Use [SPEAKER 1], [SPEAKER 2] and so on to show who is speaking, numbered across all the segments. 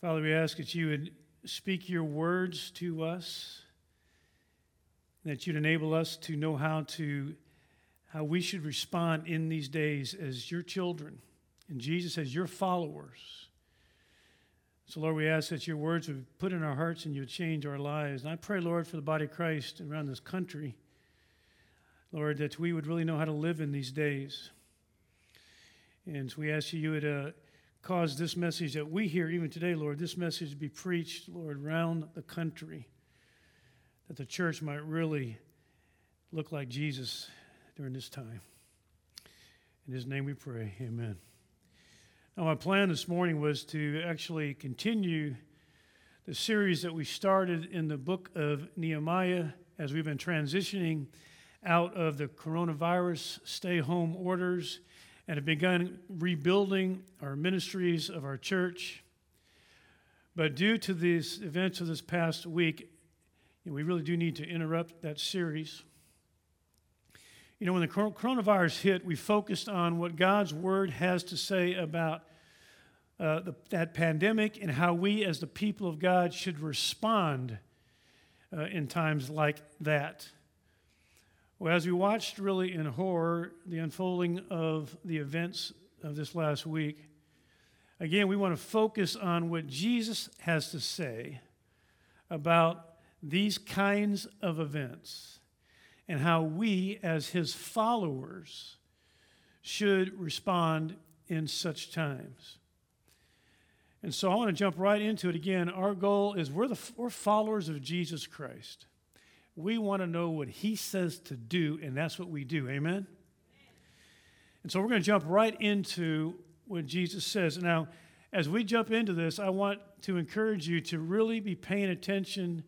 [SPEAKER 1] Father, we ask that you would speak your words to us, that you'd enable us to know how to how we should respond in these days as your children and Jesus as your followers. So, Lord, we ask that your words would put in our hearts and you would change our lives. And I pray, Lord, for the body of Christ around this country, Lord, that we would really know how to live in these days. And so we ask you, you would uh, cause this message that we hear even today, Lord, this message be preached, Lord, around the country, that the church might really look like Jesus during this time. In his name we pray. Amen. Now, my plan this morning was to actually continue the series that we started in the book of Nehemiah as we've been transitioning out of the coronavirus stay home orders and have begun rebuilding our ministries of our church. But due to these events of this past week, you know, we really do need to interrupt that series. You know, when the coronavirus hit, we focused on what God's Word has to say about uh, the, that pandemic and how we, as the people of God, should respond uh, in times like that. Well, as we watched really in horror the unfolding of the events of this last week, again, we want to focus on what Jesus has to say about these kinds of events and how we, as his followers, should respond in such times. And so I want to jump right into it again. Our goal is we're, the, we're followers of Jesus Christ. We want to know what he says to do, and that's what we do. Amen? And so we're going to jump right into what Jesus says. Now, as we jump into this, I want to encourage you to really be paying attention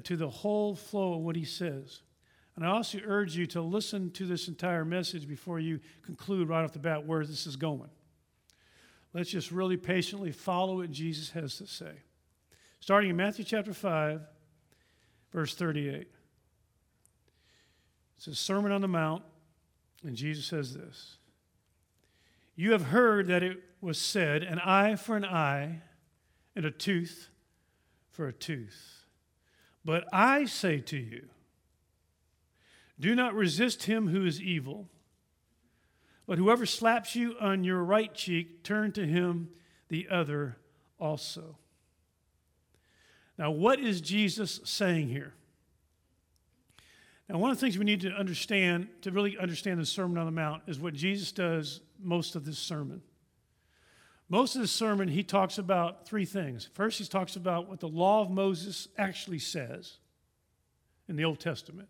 [SPEAKER 1] to the whole flow of what he says. And I also urge you to listen to this entire message before you conclude right off the bat where this is going. Let's just really patiently follow what Jesus has to say. Starting in Matthew chapter 5, verse 38. It's a Sermon on the Mount, and Jesus says this You have heard that it was said, an eye for an eye, and a tooth for a tooth. But I say to you, do not resist him who is evil. But whoever slaps you on your right cheek, turn to him the other also. Now, what is Jesus saying here? Now, one of the things we need to understand, to really understand the Sermon on the Mount, is what Jesus does most of this sermon. Most of the sermon, he talks about three things. First, he talks about what the law of Moses actually says in the Old Testament.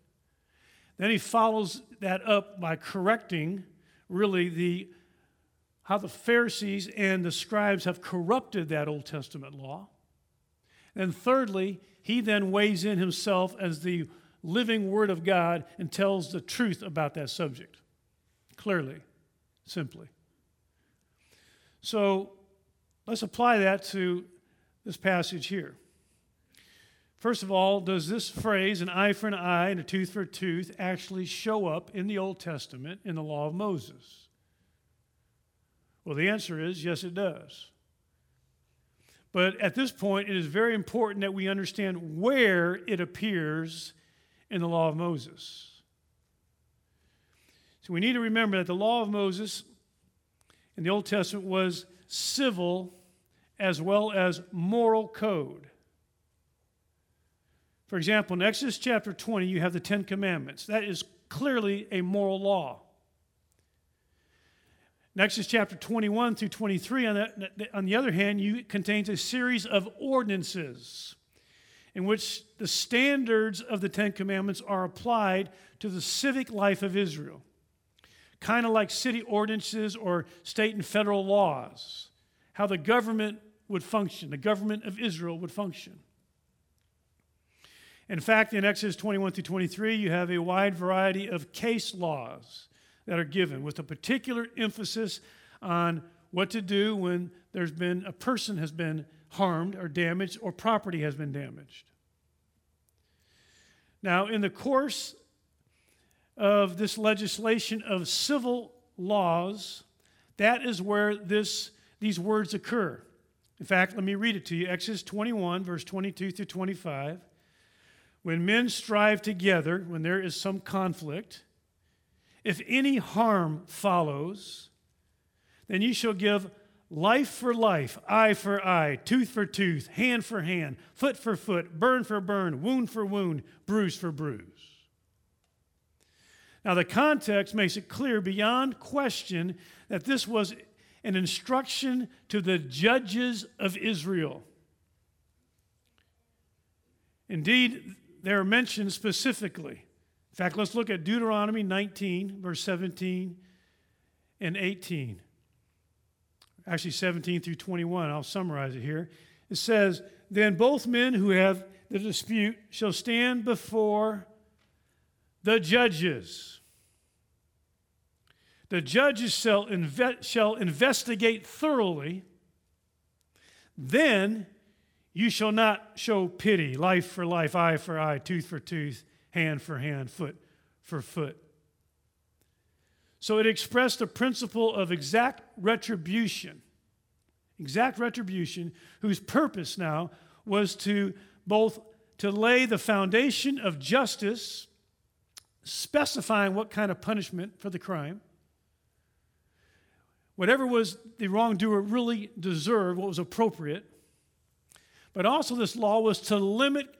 [SPEAKER 1] Then he follows that up by correcting really the how the Pharisees and the scribes have corrupted that Old Testament law. And thirdly, he then weighs in himself as the living Word of God and tells the truth about that subject. Clearly, simply. So let's apply that to this passage here. First of all, does this phrase, an eye for an eye and a tooth for a tooth, actually show up in the Old Testament in the law of Moses? Well, the answer is yes, it does. But at this point, it is very important that we understand where it appears in the law of Moses. So we need to remember that the law of Moses in the Old Testament was civil as well as moral code. For example, in Exodus chapter 20, you have the Ten Commandments. That is clearly a moral law. In Exodus chapter 21 through 23, on the, on the other hand, you contains a series of ordinances in which the standards of the Ten Commandments are applied to the civic life of Israel. Kind of like city ordinances or state and federal laws, how the government would function, the government of Israel would function. In fact, in Exodus 21 through 23, you have a wide variety of case laws that are given with a particular emphasis on what to do when there's been a person has been harmed or damaged or property has been damaged. Now, in the course of this legislation of civil laws, that is where this, these words occur In fact, let me read it to you Exodus 21, verse 22 through 25. When men strive together, when there is some conflict, if any harm follows, then you shall give life for life, eye for eye, tooth for tooth, hand for hand, foot for foot, burn for burn, wound for wound, bruise for bruise. Now, the context makes it clear beyond question that this was an instruction to the judges of Israel. Indeed, they are mentioned specifically. In fact, let's look at Deuteronomy 19, verse 17 and 18. Actually, 17 through 21. I'll summarize it here. It says, Then both men who have the dispute shall stand before the judges. The judges shall, inve- shall investigate thoroughly. Then you shall not show pity, life for life, eye for eye, tooth for tooth, hand for hand, foot for foot. So it expressed a principle of exact retribution, exact retribution, whose purpose now was to both to lay the foundation of justice, specifying what kind of punishment for the crime, whatever was the wrongdoer really deserved, what was appropriate. But also, this law was to limit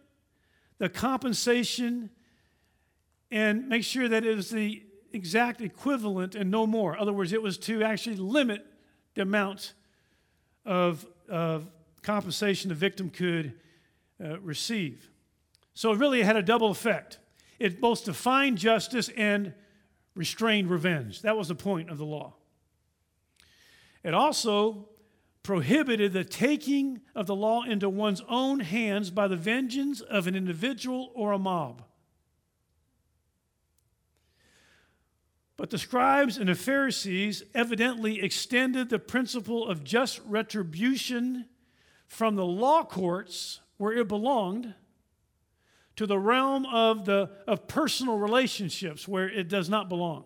[SPEAKER 1] the compensation and make sure that it was the exact equivalent and no more. In other words, it was to actually limit the amount of, of compensation the victim could uh, receive. So it really had a double effect. It both defined justice and restrained revenge. That was the point of the law. It also prohibited the taking of the law into one's own hands by the vengeance of an individual or a mob. But the scribes and the Pharisees evidently extended the principle of just retribution from the law courts where it belonged to the realm of, the, of personal relationships where it does not belong.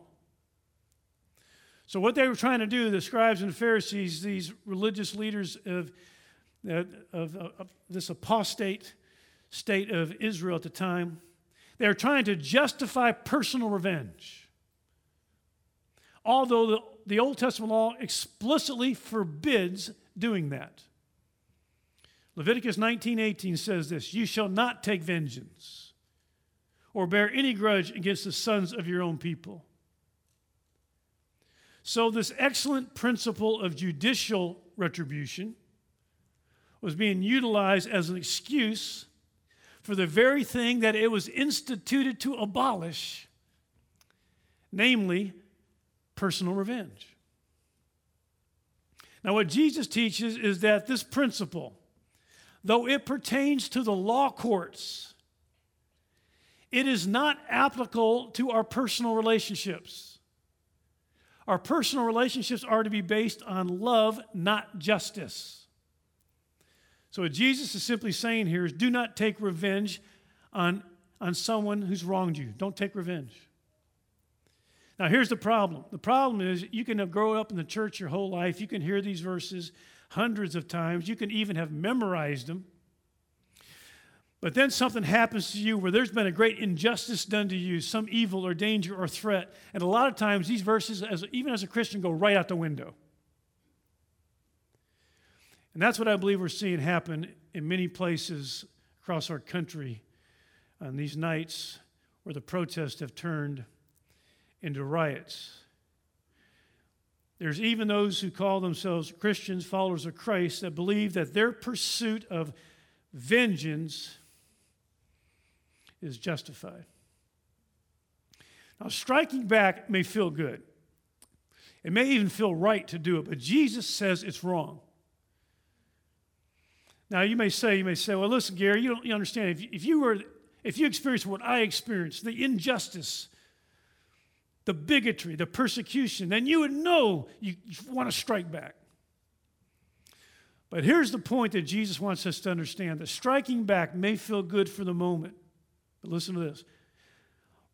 [SPEAKER 1] So, what they were trying to do, the scribes and Pharisees, these religious leaders of, of, of, of this apostate state of Israel at the time, they were trying to justify personal revenge. Although the, the Old Testament law explicitly forbids doing that. Leviticus 19:18 says this, "You shall not take vengeance or bear any grudge against the sons of your own people." So, this excellent principle of judicial retribution was being utilized as an excuse for the very thing that it was instituted to abolish, namely personal revenge. Now, what Jesus teaches is that this principle, though it pertains to the law courts, it is not applicable to our personal relationships. Our personal relationships are to be based on love, not justice. So, what Jesus is simply saying here is do not take revenge on, on someone who's wronged you. Don't take revenge. Now, here's the problem the problem is you can have grown up in the church your whole life, you can hear these verses hundreds of times, you can even have memorized them. But then something happens to you where there's been a great injustice done to you, some evil or danger or threat. And a lot of times these verses, as, even as a Christian, go right out the window. And that's what I believe we're seeing happen in many places across our country on these nights where the protests have turned into riots. There's even those who call themselves Christians, followers of Christ, that believe that their pursuit of vengeance is justified. Now, striking back may feel good. It may even feel right to do it, but Jesus says it's wrong. Now, you may say, you may say, well, listen, Gary, you don't you understand. If you, if you were, if you experienced what I experienced, the injustice, the bigotry, the persecution, then you would know you, want to strike back. But here's the point that Jesus wants us to understand that striking back may feel good for the moment, but listen to this.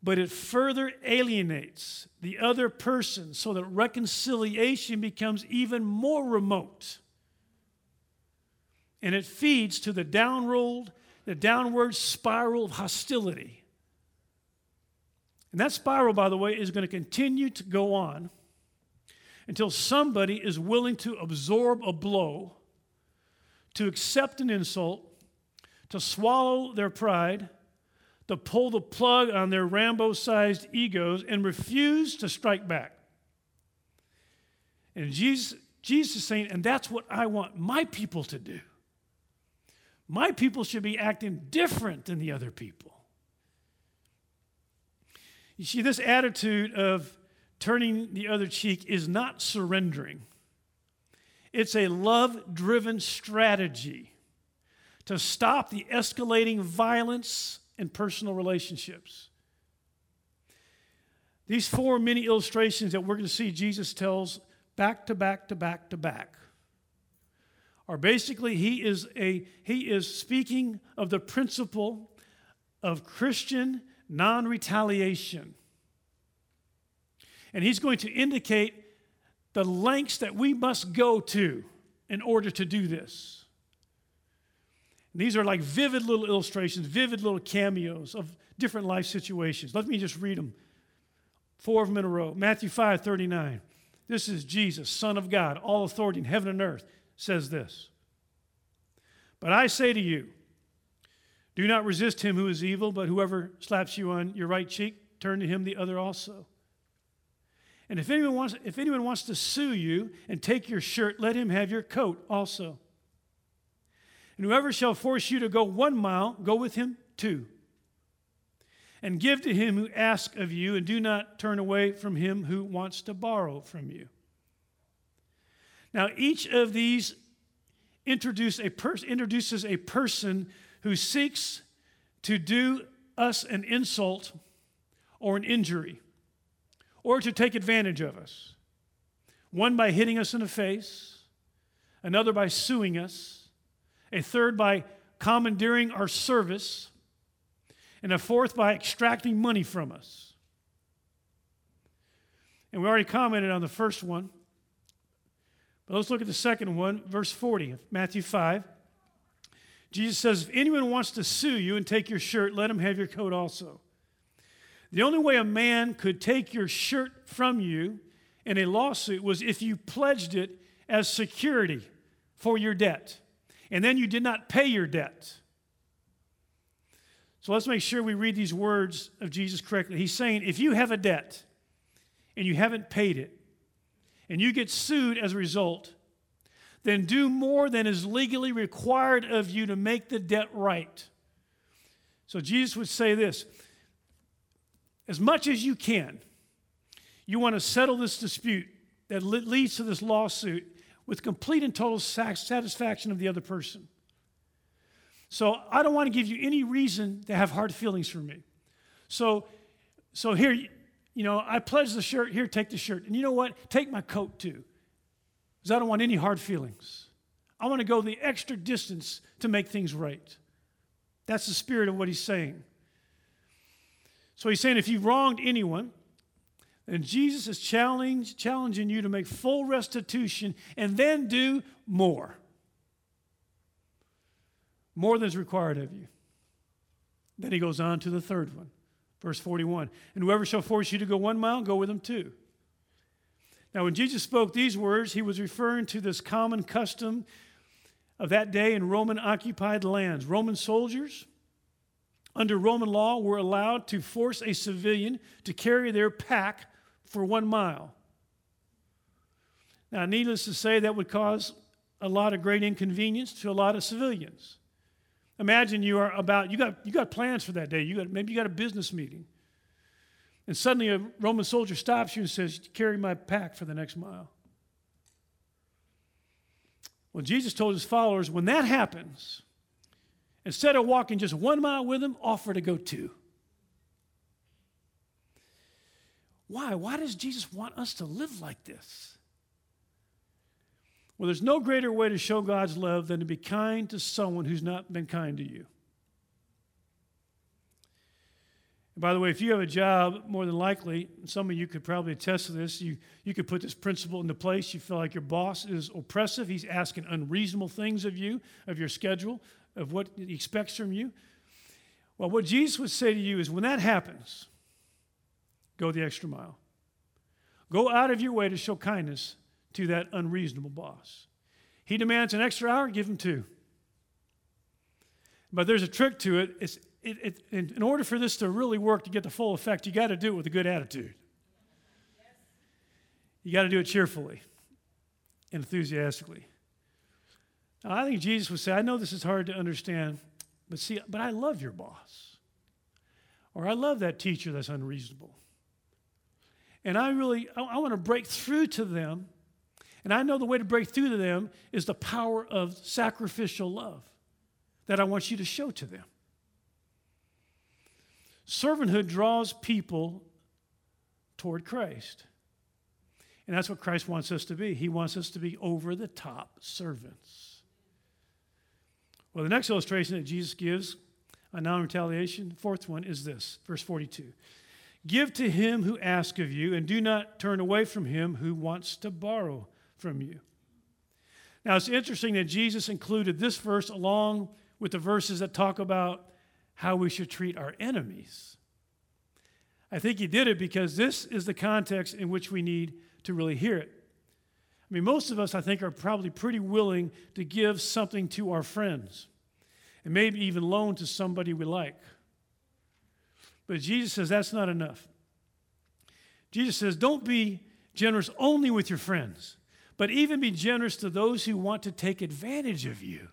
[SPEAKER 1] But it further alienates the other person so that reconciliation becomes even more remote. and it feeds to the downrolled, the downward spiral of hostility. And that spiral, by the way, is going to continue to go on until somebody is willing to absorb a blow, to accept an insult, to swallow their pride, to pull the plug on their Rambo sized egos, and refuse to strike back. And Jesus, Jesus is saying, and that's what I want my people to do. My people should be acting different than the other people. You see, this attitude of turning the other cheek is not surrendering, it's a love driven strategy to stop the escalating violence in personal relationships. These four mini illustrations that we're going to see Jesus tells back to back to back to back are basically he is a he is speaking of the principle of Christian non-retaliation. And he's going to indicate the lengths that we must go to in order to do this. And these are like vivid little illustrations, vivid little cameos of different life situations. Let me just read them. Four of them in a row. Matthew 5 39. This is Jesus, Son of God, all authority in heaven and earth says this But I say to you, do not resist him who is evil, but whoever slaps you on your right cheek, turn to him the other also. And if anyone wants, if anyone wants to sue you and take your shirt, let him have your coat also. And whoever shall force you to go one mile, go with him two. And give to him who asks of you, and do not turn away from him who wants to borrow from you. Now, each of these introduce a introduces a person who seeks to do us an insult or an injury or to take advantage of us. One by hitting us in the face, another by suing us, a third by commandeering our service, and a fourth by extracting money from us. And we already commented on the first one. But let's look at the second one, verse 40 of Matthew 5. Jesus says, If anyone wants to sue you and take your shirt, let him have your coat also. The only way a man could take your shirt from you in a lawsuit was if you pledged it as security for your debt, and then you did not pay your debt. So let's make sure we read these words of Jesus correctly. He's saying, if you have a debt and you haven't paid it, and you get sued as a result, then do more than is legally required of you to make the debt right. So Jesus would say this as much as you can, you want to settle this dispute that leads to this lawsuit with complete and total satisfaction of the other person. So I don't want to give you any reason to have hard feelings for me. So, so here, you know, I pledge the shirt. Here, take the shirt. And you know what? Take my coat too. Because I don't want any hard feelings. I want to go the extra distance to make things right. That's the spirit of what he's saying. So he's saying if you've wronged anyone, then Jesus is challenging you to make full restitution and then do more. More than is required of you. Then he goes on to the third one. Verse 41 And whoever shall force you to go one mile, go with him two. Now, when Jesus spoke these words, he was referring to this common custom of that day in Roman occupied lands. Roman soldiers, under Roman law, were allowed to force a civilian to carry their pack for one mile. Now, needless to say, that would cause a lot of great inconvenience to a lot of civilians. Imagine you are about, you got, you got plans for that day. You got, maybe you got a business meeting. And suddenly a Roman soldier stops you and says, Carry my pack for the next mile. Well, Jesus told his followers, when that happens, instead of walking just one mile with him, offer to go two. Why? Why does Jesus want us to live like this? Well, there's no greater way to show God's love than to be kind to someone who's not been kind to you. By the way, if you have a job, more than likely, some of you could probably attest to this, you, you could put this principle into place. You feel like your boss is oppressive, he's asking unreasonable things of you, of your schedule, of what he expects from you. Well, what Jesus would say to you is when that happens, go the extra mile. Go out of your way to show kindness to that unreasonable boss. He demands an extra hour, give him two. But there's a trick to it. It's, it, it in, in order for this to really work to get the full effect, you got to do it with a good attitude. You got to do it cheerfully, and enthusiastically. Now, I think Jesus would say, I know this is hard to understand, but see, but I love your boss. Or I love that teacher that's unreasonable. And I really, I, I want to break through to them. And I know the way to break through to them is the power of sacrificial love that I want you to show to them. Servanthood draws people toward Christ. And that's what Christ wants us to be. He wants us to be over the top servants. Well, the next illustration that Jesus gives on non retaliation, fourth one, is this verse 42. Give to him who asks of you, and do not turn away from him who wants to borrow from you. Now, it's interesting that Jesus included this verse along with the verses that talk about how we should treat our enemies. I think he did it because this is the context in which we need to really hear it. I mean, most of us, I think, are probably pretty willing to give something to our friends and maybe even loan to somebody we like. But Jesus says that's not enough. Jesus says, don't be generous only with your friends, but even be generous to those who want to take advantage of you.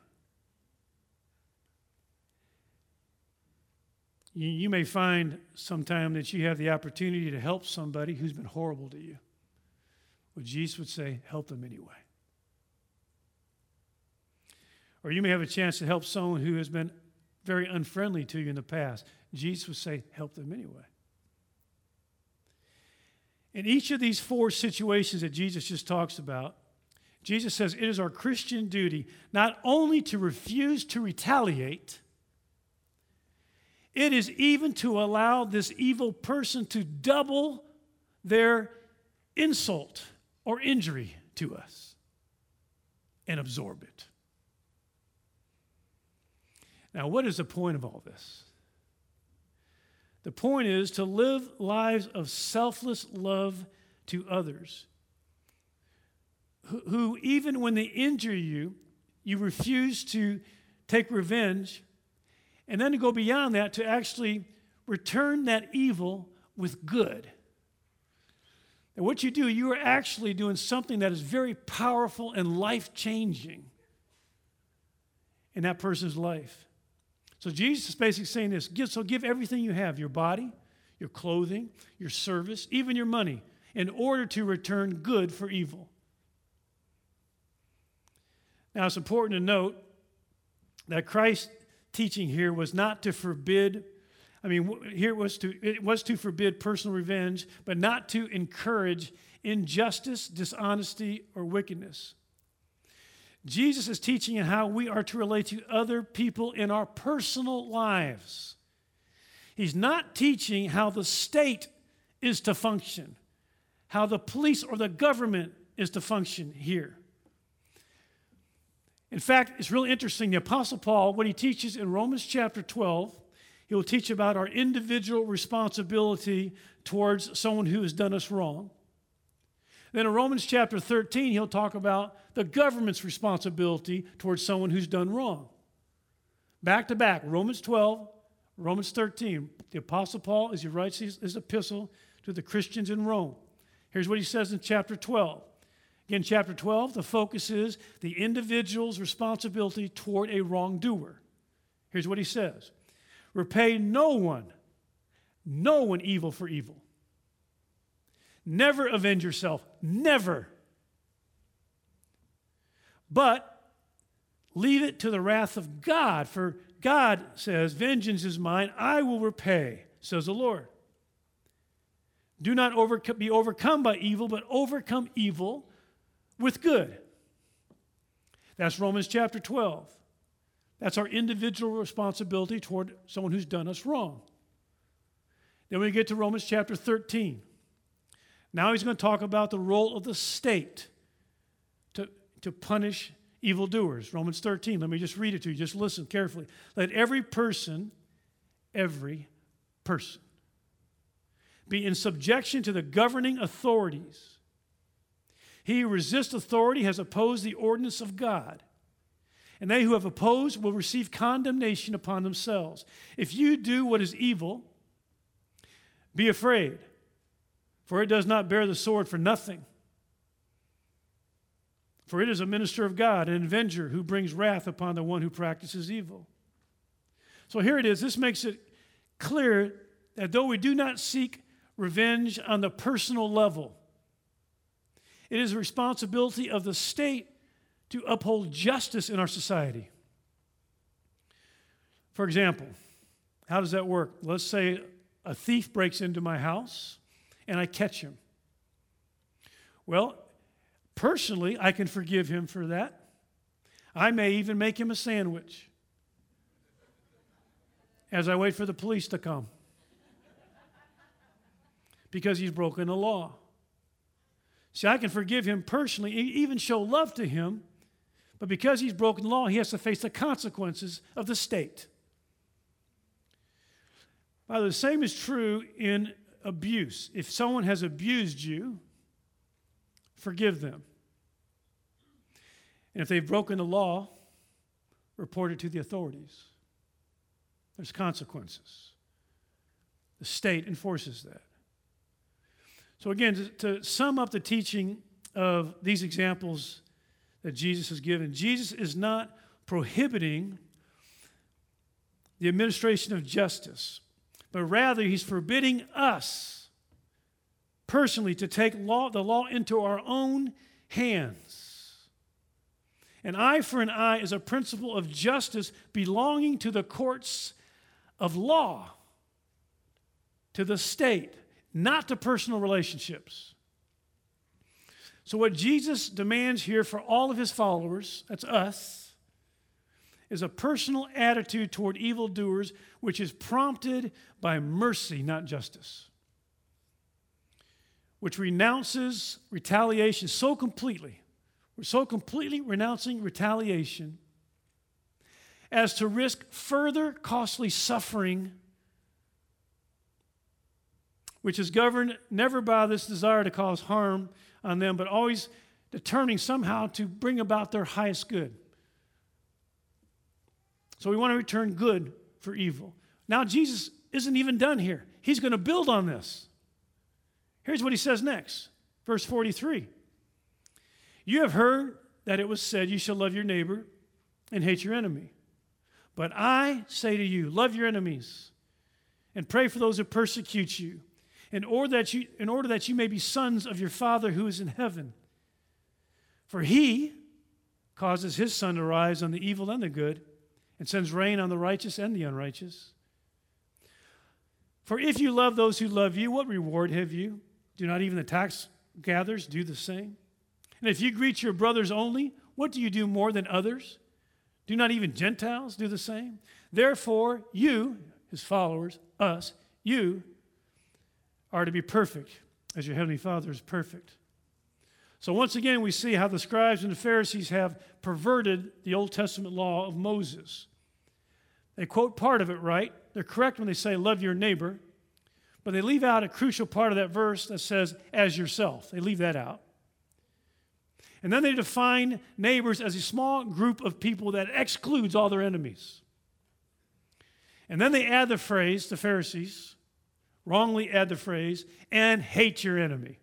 [SPEAKER 1] You, you may find sometime that you have the opportunity to help somebody who's been horrible to you. Well, Jesus would say, help them anyway. Or you may have a chance to help someone who has been very unfriendly to you in the past. Jesus would say, help them anyway. In each of these four situations that Jesus just talks about, Jesus says it is our Christian duty not only to refuse to retaliate, it is even to allow this evil person to double their insult or injury to us and absorb it. Now, what is the point of all this? The point is to live lives of selfless love to others, who, even when they injure you, you refuse to take revenge and then to go beyond that, to actually return that evil with good. And what you do, you are actually doing something that is very powerful and life changing in that person's life. So Jesus is basically saying this give, so give everything you have your body, your clothing, your service, even your money in order to return good for evil. Now, it's important to note that Christ teaching here was not to forbid I mean, here it was to it was to forbid personal revenge, but not to encourage injustice, dishonesty, or wickedness. Jesus is teaching how we are to relate to other people in our personal lives. He's not teaching how the state is to function, how the police or the government is to function here. In fact, it's really interesting. The Apostle Paul, what he teaches in Romans chapter 12, he will teach about our individual responsibility towards someone who has done us wrong. Then in Romans chapter 13, he'll talk about the government's responsibility towards someone who's done wrong. Back to back, Romans 12, Romans 13. The Apostle Paul, as he writes his, his epistle to the Christians in Rome, here's what he says in chapter 12. Again, chapter 12, the focus is the individual's responsibility toward a wrongdoer. Here's what he says Repay no one, no one evil for evil. Never avenge yourself. Never. But leave it to the wrath of God, for God says, Vengeance is mine, I will repay, says the Lord. Do not over, be overcome by evil, but overcome evil with good. That's Romans chapter 12. That's our individual responsibility toward someone who's done us wrong. Then we get to Romans chapter 13. Now he's going to talk about the role of the state to, to punish evildoers. Romans 13. Let me just read it to you. Just listen carefully. Let every person, every person, be in subjection to the governing authorities. He who resists authority has opposed the ordinance of God. And they who have opposed will receive condemnation upon themselves. If you do what is evil, be afraid, for it does not bear the sword for nothing. For it is a minister of God, an avenger who brings wrath upon the one who practices evil. So here it is. This makes it clear that though we do not seek revenge on the personal level, it is the responsibility of the state to uphold justice in our society. For example, how does that work? Let's say a thief breaks into my house and I catch him. Well, personally, I can forgive him for that. I may even make him a sandwich as I wait for the police to come because he's broken the law. See, I can forgive him personally, even show love to him, but because he's broken the law, he has to face the consequences of the state. Now, the same is true in abuse. If someone has abused you, forgive them. And if they've broken the law, report it to the authorities. There's consequences. The state enforces that. So, again, to, sum up the teaching of these examples that Jesus has given, Jesus is not prohibiting the administration of justice but rather he's forbidding us personally to take law, the law into our own hands. An eye for an eye is a principle of justice belonging to the courts of law, to the state, not to personal relationships. So, what Jesus demands here for all of his followers, that's us, is a personal attitude toward evildoers which is prompted by mercy, not justice, which renounces retaliation so completely. We're so completely renouncing retaliation as to risk further costly suffering, which is governed never by this desire to cause harm on them, but always determining somehow to bring about their highest good. So we want to return good for evil. Now, Jesus isn't even done here. He's going to build on this. Here's what he says next, verse 43. You have heard that it was said, You shall love your neighbor and hate your enemy. But I say to you, love your enemies and pray for those who persecute you, in order that you, in order that you may be sons of your Father who is in heaven. For he causes his sun to rise on the evil and the good and sends rain on the righteous and the unrighteous. For if you love those who love you, what reward have you? Do not even the tax gatherers do the same? And if you greet your brothers only, what do you do more than others? Do not even Gentiles do the same? Therefore, you, his followers, us, you are to be perfect as your heavenly Father is perfect. So, once again, we see how the scribes and the Pharisees have perverted the Old Testament law of Moses. They quote part of it right. They're correct when they say, Love your neighbor. But they leave out a crucial part of that verse that says, As yourself. They leave that out. And then they define neighbors as a small group of people that excludes all their enemies. And then they add the phrase, the Pharisees wrongly add the phrase, and hate your enemy.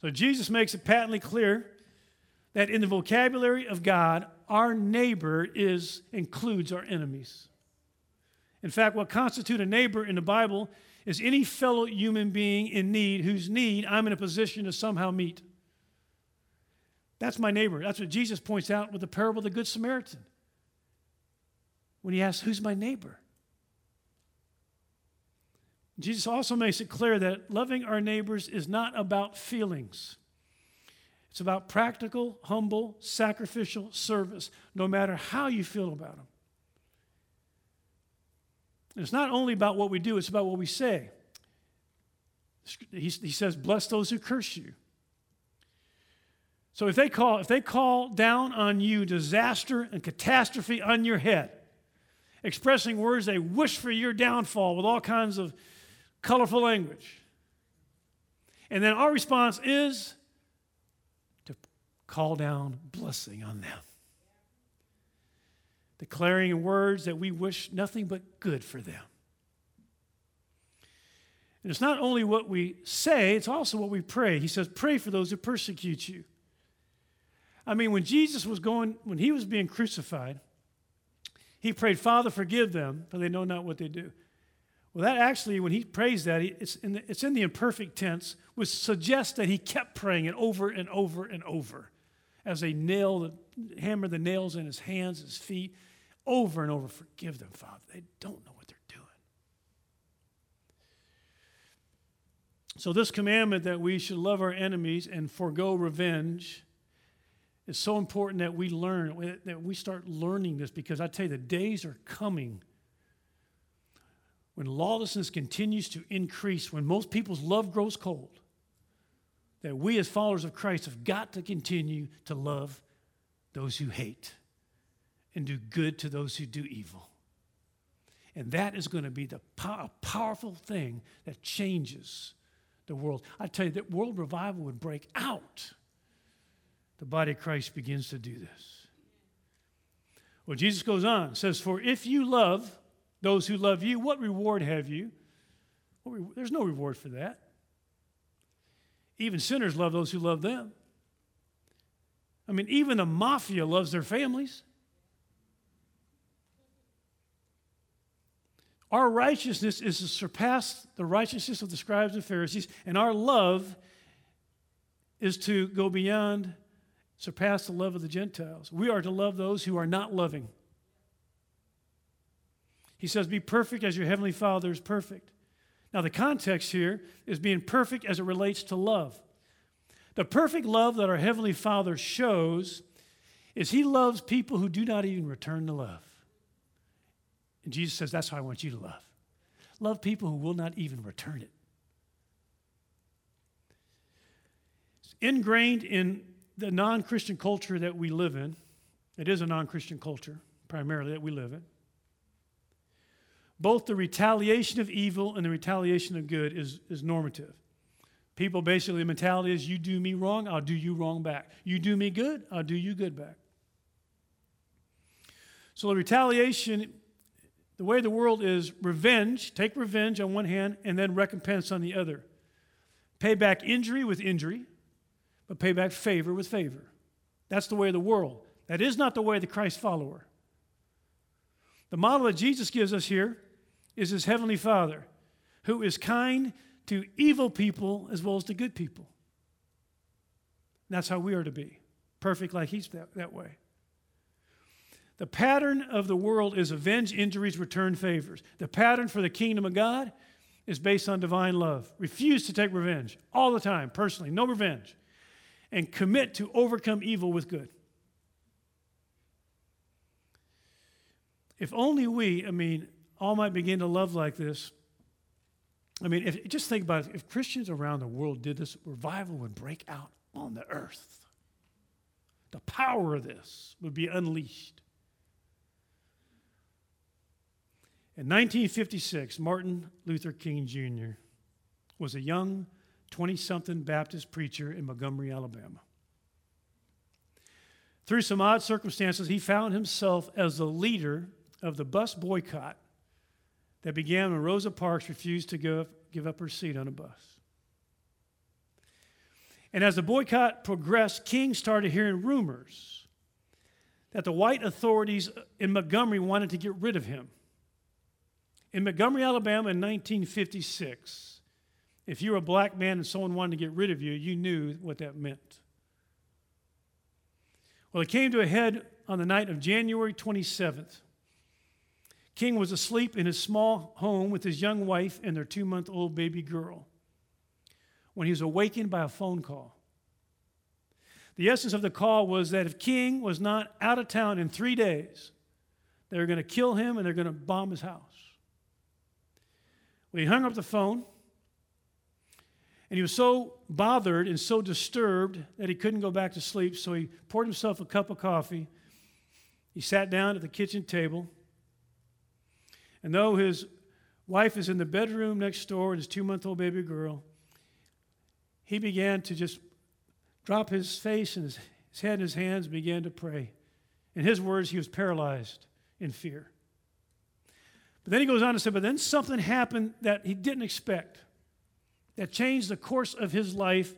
[SPEAKER 1] So Jesus makes it patently clear that in the vocabulary of God, our neighbor is includes our enemies. In fact, what constitutes a neighbor in the Bible is any fellow human being in need whose need I'm in a position to somehow meet. That's my neighbor. That's what Jesus points out with the parable of the Good Samaritan. When he asks, Who's my neighbor? Jesus also makes it clear that loving our neighbors is not about feelings. It's about practical, humble, sacrificial service, no matter how you feel about them. And it's not only about what we do, it's about what we say. He, he says, Bless those who curse you. So if they call, if they call down on you disaster and catastrophe on your head, expressing words they wish for your downfall with all kinds of colorful language. And then our response is to call down blessing on them. Declaring in words that we wish nothing but good for them. And it's not only what we say, it's also what we pray. He says, Pray for those who persecute you. I mean, when Jesus was going, when he was being crucified, he prayed, Father, forgive them, for they know not what they do. Well, that actually, when he prays that, it's in the, it's in the imperfect tense, which suggests that he kept praying it over and over and over as they nail, hammer the nails in his hands, his feet, over and over. Forgive them, Father. They don't know what they're doing. So, this commandment that we should love our enemies and forego revenge is so important that we learn, that we start learning this because I tell you, the days are coming when lawlessness continues to increase, when most people's love grows cold, that we as followers of Christ have got to continue to love those who hate and do good to those who do evil. And that is going to be the pow- powerful thing that changes the world. I tell you, that world revival would break out the body of Christ begins to do this. Well, Jesus goes on, says, For if you love those who love you, what reward have you? There's no reward for that. Even sinners love those who love them. I mean, even the mafia loves their families. Our righteousness is to surpass the righteousness of the scribes and Pharisees, and our love is to go beyond surpass the love of the Gentiles. We are to love those who are not loving. He says, Be perfect as your heavenly Father is perfect. Now, the context here is being perfect as it relates to love. The perfect love that our Heavenly Father shows is He loves people who do not even return the love. And Jesus says, That's how I want you to love. Love people who will not even return it. It's ingrained in the non Christian culture that we live in, it is a non Christian culture primarily that we live in. Both the retaliation of evil and the retaliation of good is, is normative. People basically, the mentality is you do me wrong, I'll do you wrong back. You do me good, I'll do you good back. So the retaliation, the way the world is revenge, take revenge on one hand and then recompense on the other. Pay back injury with injury, but pay back favor with favor. That's the way of the world. That is not the way of the Christ follower. The model that Jesus gives us here is his heavenly Father, who is kind to evil people as well as to good people. that's how we are to be, perfect like he's that, that way. The pattern of the world is avenge injuries, return favors. The pattern for the kingdom of God is based on divine love. Refuse to take revenge all the time, personally, no revenge and commit to overcome evil with good. If only we, I mean, all might begin to love like this. I mean, if, just think about it. If Christians around the world did this, revival would break out on the earth. The power of this would be unleashed. In 1956, Martin Luther King Jr. was a young 20 something Baptist preacher in Montgomery, Alabama. Through some odd circumstances, he found himself as the leader of the bus boycott that began when Rosa Parks refused to give, give up her seat on a bus. And as the boycott progressed, King started hearing rumors that the white authorities in Montgomery wanted to get rid of him. In Montgomery, Alabama in 1956, if you were a black man and someone wanted to get rid of you, you knew what that meant. Well, it came to a head on the night of January 27th. King was asleep in his small home with his young wife and their two month old baby girl when he was awakened by a phone call. The essence of the call was that if King was not out of town in three days, they were going to kill him and they're going to bomb his house. Well, he hung up the phone, and he was so bothered and so disturbed that he couldn't go back to sleep, so he poured himself a cup of coffee. He sat down at the kitchen table, and though his wife is in the bedroom next door with his two month old baby girl, he began to just drop his face and his, his head in his hands and began to pray. In his words, he was paralyzed in fear. But then he goes on to say, but then something happened that he didn't expect that changed the course of his life,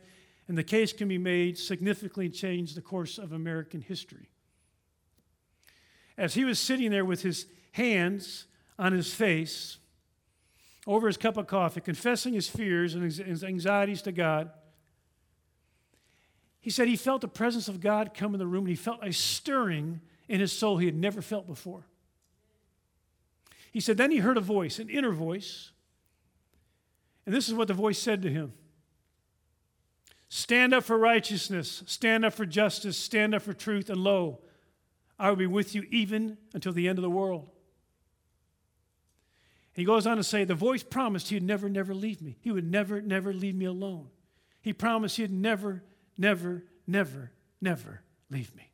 [SPEAKER 1] and the case can be made significantly changed the course of American history. As he was sitting there with his hands on his face, over his cup of coffee, confessing his fears and his anxieties to God, he said he felt the presence of God come in the room and he felt a stirring in his soul he had never felt before. He said, then he heard a voice, an inner voice. And this is what the voice said to him Stand up for righteousness, stand up for justice, stand up for truth, and lo, I will be with you even until the end of the world. He goes on to say, The voice promised he would never, never leave me. He would never, never leave me alone. He promised he'd never, never, never, never leave me.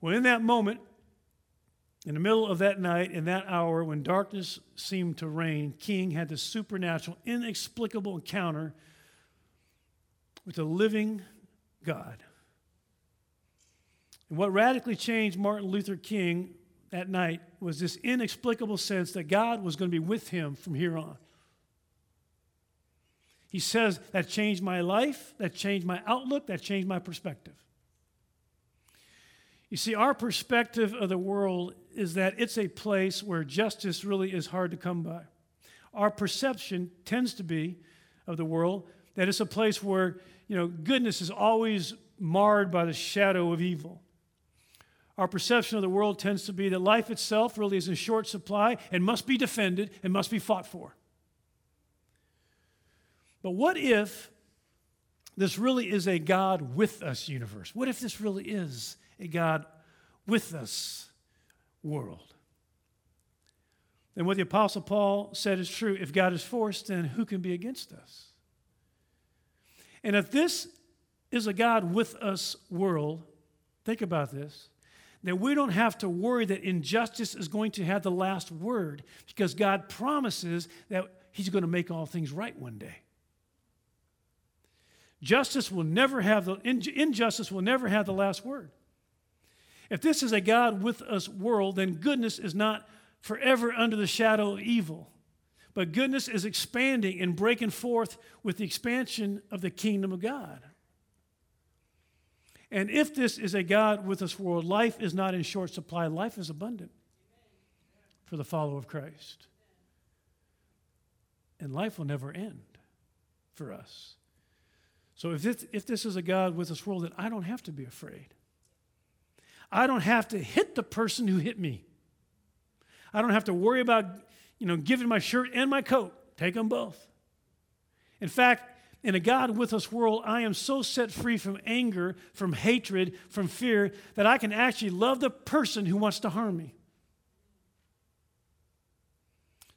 [SPEAKER 1] Well, in that moment, in the middle of that night, in that hour, when darkness seemed to reign, King had this supernatural, inexplicable encounter with the living God. And what radically changed Martin Luther King that night was this inexplicable sense that God was going to be with him from here on. He says, That changed my life, that changed my outlook, that changed my perspective. You see, our perspective of the world is that it's a place where justice really is hard to come by. Our perception tends to be of the world that it's a place where, you know, goodness is always marred by the shadow of evil. Our perception of the world tends to be that life itself really is in short supply and must be defended and must be fought for. But what if this really is a God with us universe? What if this really is a God with us world. And what the Apostle Paul said is true. If God is for us, then who can be against us? And if this is a God with us world, think about this, then we don't have to worry that injustice is going to have the last word because God promises that He's going to make all things right one day. Justice will never have the injustice will never have the last word. If this is a God with us world, then goodness is not forever under the shadow of evil. But goodness is expanding and breaking forth with the expansion of the kingdom of God. And if this is a God with us world, life is not in short supply, life is abundant for the follower of Christ. And life will never end for us. So if this, if this is a God with us world, then I don't have to be afraid. I don't have to hit the person who hit me. I don't have to worry about, you know, giving my shirt and my coat. Take them both. In fact, in a God with us world, I am so set free from anger, from hatred, from fear, that I can actually love the person who wants to harm me.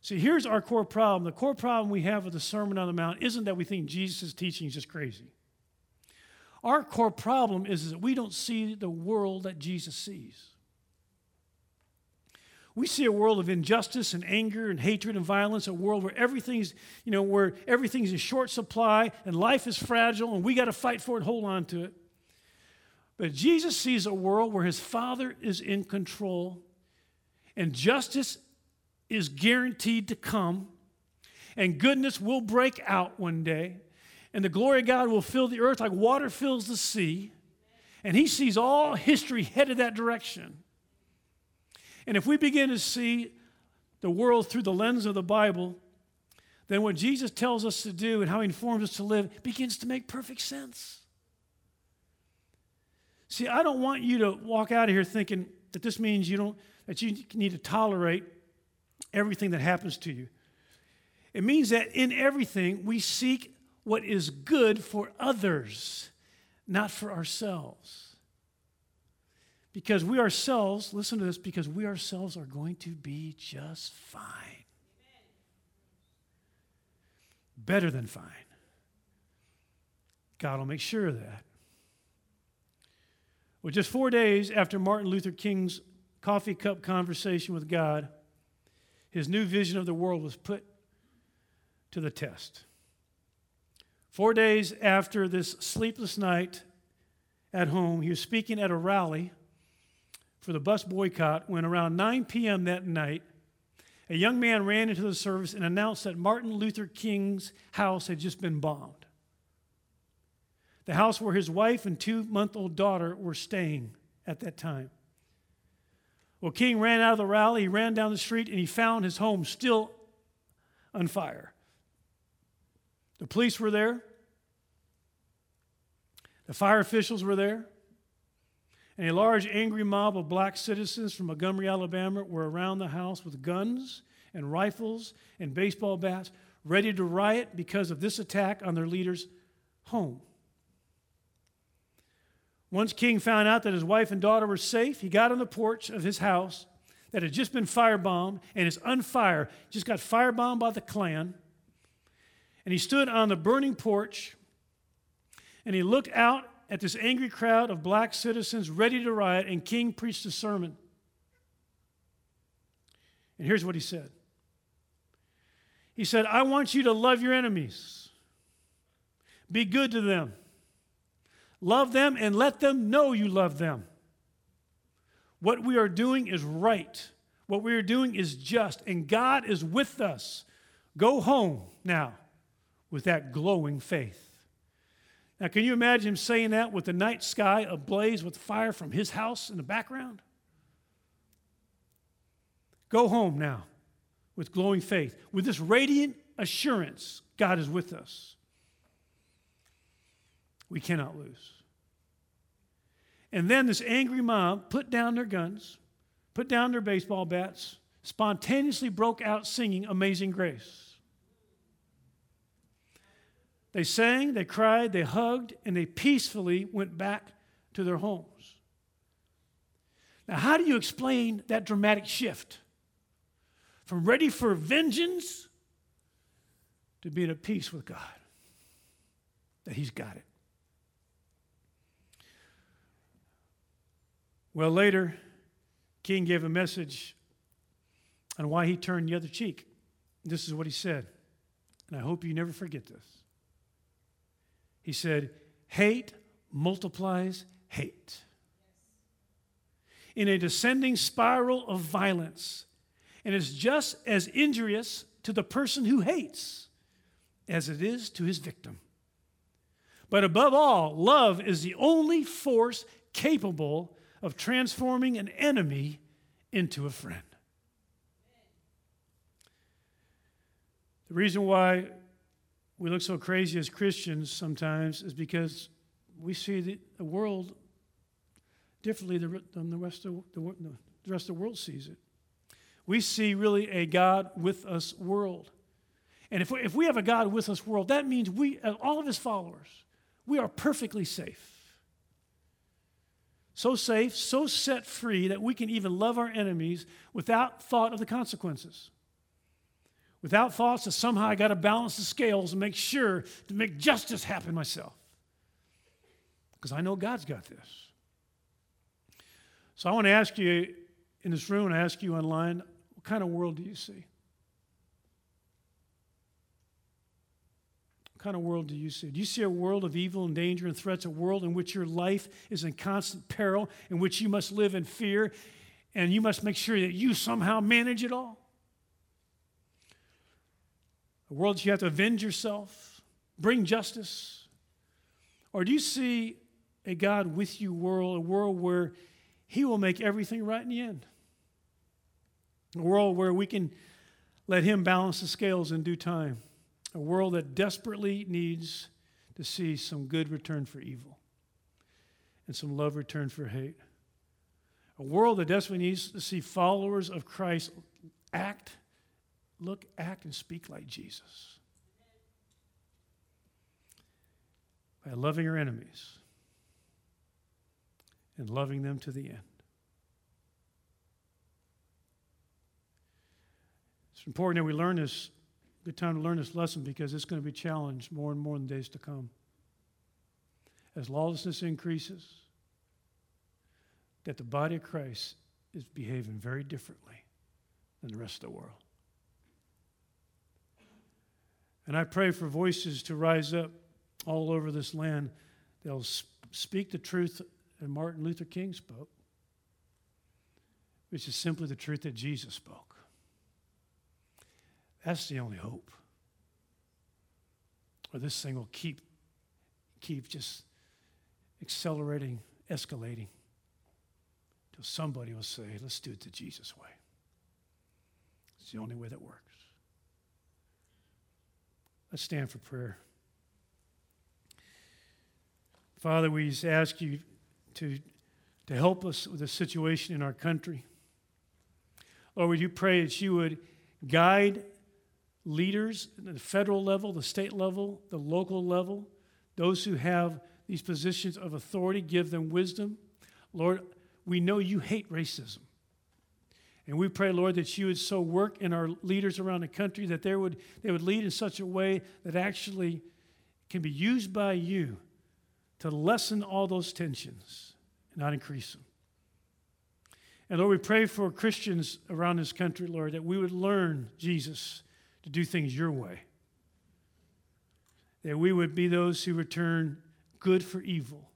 [SPEAKER 1] See, here's our core problem. The core problem we have with the Sermon on the Mount isn't that we think Jesus' teaching is just crazy. Our core problem is, is that we don't see the world that Jesus sees. We see a world of injustice and anger and hatred and violence, a world where everything's, you know, where everything's in short supply and life is fragile and we got to fight for it, hold on to it. But Jesus sees a world where his Father is in control and justice is guaranteed to come and goodness will break out one day and the glory of God will fill the earth like water fills the sea. And he sees all history headed that direction. And if we begin to see the world through the lens of the Bible, then what Jesus tells us to do and how he informs us to live begins to make perfect sense. See, I don't want you to walk out of here thinking that this means you don't that you need to tolerate everything that happens to you. It means that in everything we seek what is good for others, not for ourselves. Because we ourselves, listen to this, because we ourselves are going to be just fine. better than fine. God will make sure of that. Well, just four days after Martin Luther King's coffee cup conversation with God, his new vision of the world was put to the test. Four days after this sleepless night at home, he was speaking at a rally for the bus boycott when around 9 p.m. that night, a young man ran into the service and announced that Martin Luther King's house had just been bombed the house where his wife and two month old daughter were staying at that time. Well, King ran out of the rally, he ran down the street, and he found his home still on fire. The police were there, the fire officials were there, and a large angry mob of black citizens from Montgomery, Alabama were around the house with guns and rifles and baseball bats, ready to riot because of this attack on their leader's home. Once King found out that his wife and daughter were safe, he got on the porch of his house that had just been firebombed and is on fire, just got firebombed by the Klan. And he stood on the burning porch and he looked out at this angry crowd of black citizens ready to riot, and King preached a sermon. And here's what he said He said, I want you to love your enemies, be good to them Love them and let them know you love them. What we are doing is right. What we are doing is just, and God is with us. Go home now with that glowing faith. Now, can you imagine him saying that with the night sky ablaze with fire from his house in the background? Go home now with glowing faith, with this radiant assurance God is with us. We cannot lose. And then this angry mob put down their guns, put down their baseball bats, spontaneously broke out singing Amazing Grace. They sang, they cried, they hugged, and they peacefully went back to their homes. Now, how do you explain that dramatic shift from ready for vengeance to being at peace with God? That He's got it. Well, later, King gave a message on why he turned the other cheek. This is what he said, and I hope you never forget this. He said, Hate multiplies hate. In a descending spiral of violence, and it's just as injurious to the person who hates as it is to his victim. But above all, love is the only force capable of transforming an enemy into a friend. The reason why we look so crazy as Christians sometimes is because we see the, world differently than the rest of the, the rest of the world sees it. We see really a God with us world. And if we, if we have a God with us world, that means we, all of his followers, we are perfectly safe so safe, so set free that we can even love our enemies without thought of the consequences. Without thoughts that somehow I got to balance the scales and make sure to make justice happen myself. Because I know God's got this. So I want to ask you in this room and ask you online what kind of world do you see? What kind of world do you see? Do you see a world of evil and danger and threats, a world in which your life is in constant peril, in which you must live in fear, and you must make sure that you somehow manage it all? A world that you have to avenge yourself, bring justice? Or do you see a God with you world, a world where He will make everything right in the end? A world where we can let Him balance the scales in due time a world that desperately needs to see some good return for evil and some love return for hate. A world that desperately needs to see followers of Christ act, look, act, and speak like Jesus. By loving our enemies and loving them to the end. It's important that we learn this Good time to learn this lesson because it's going to be challenged more and more in the days to come. As lawlessness increases, that the body of Christ is behaving very differently than the rest of the world. And I pray for voices to rise up all over this land. They'll speak the truth that Martin Luther King spoke, which is simply the truth that Jesus spoke. That's the only hope. Or this thing will keep, keep just accelerating, escalating, until somebody will say, let's do it the Jesus way. It's the only way that works. Let's stand for prayer. Father, we just ask you to, to help us with the situation in our country. Lord, would you pray that you would guide leaders at the federal level, the state level, the local level, those who have these positions of authority, give them wisdom. Lord, we know you hate racism. And we pray, Lord, that you would so work in our leaders around the country that they would, they would lead in such a way that actually can be used by you to lessen all those tensions and not increase them. And Lord, we pray for Christians around this country, Lord, that we would learn, Jesus, to do things your way. That we would be those who return good for evil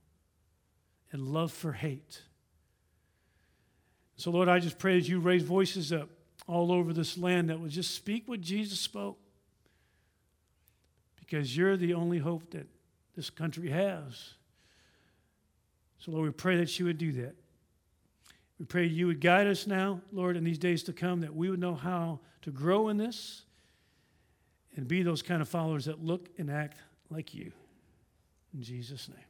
[SPEAKER 1] and love for hate. So, Lord, I just pray as you raise voices up all over this land that will just speak what Jesus spoke. Because you're the only hope that this country has. So, Lord, we pray that you would do that. We pray you would guide us now, Lord, in these days to come, that we would know how to grow in this and be those kind of followers that look and act like you. In Jesus' name.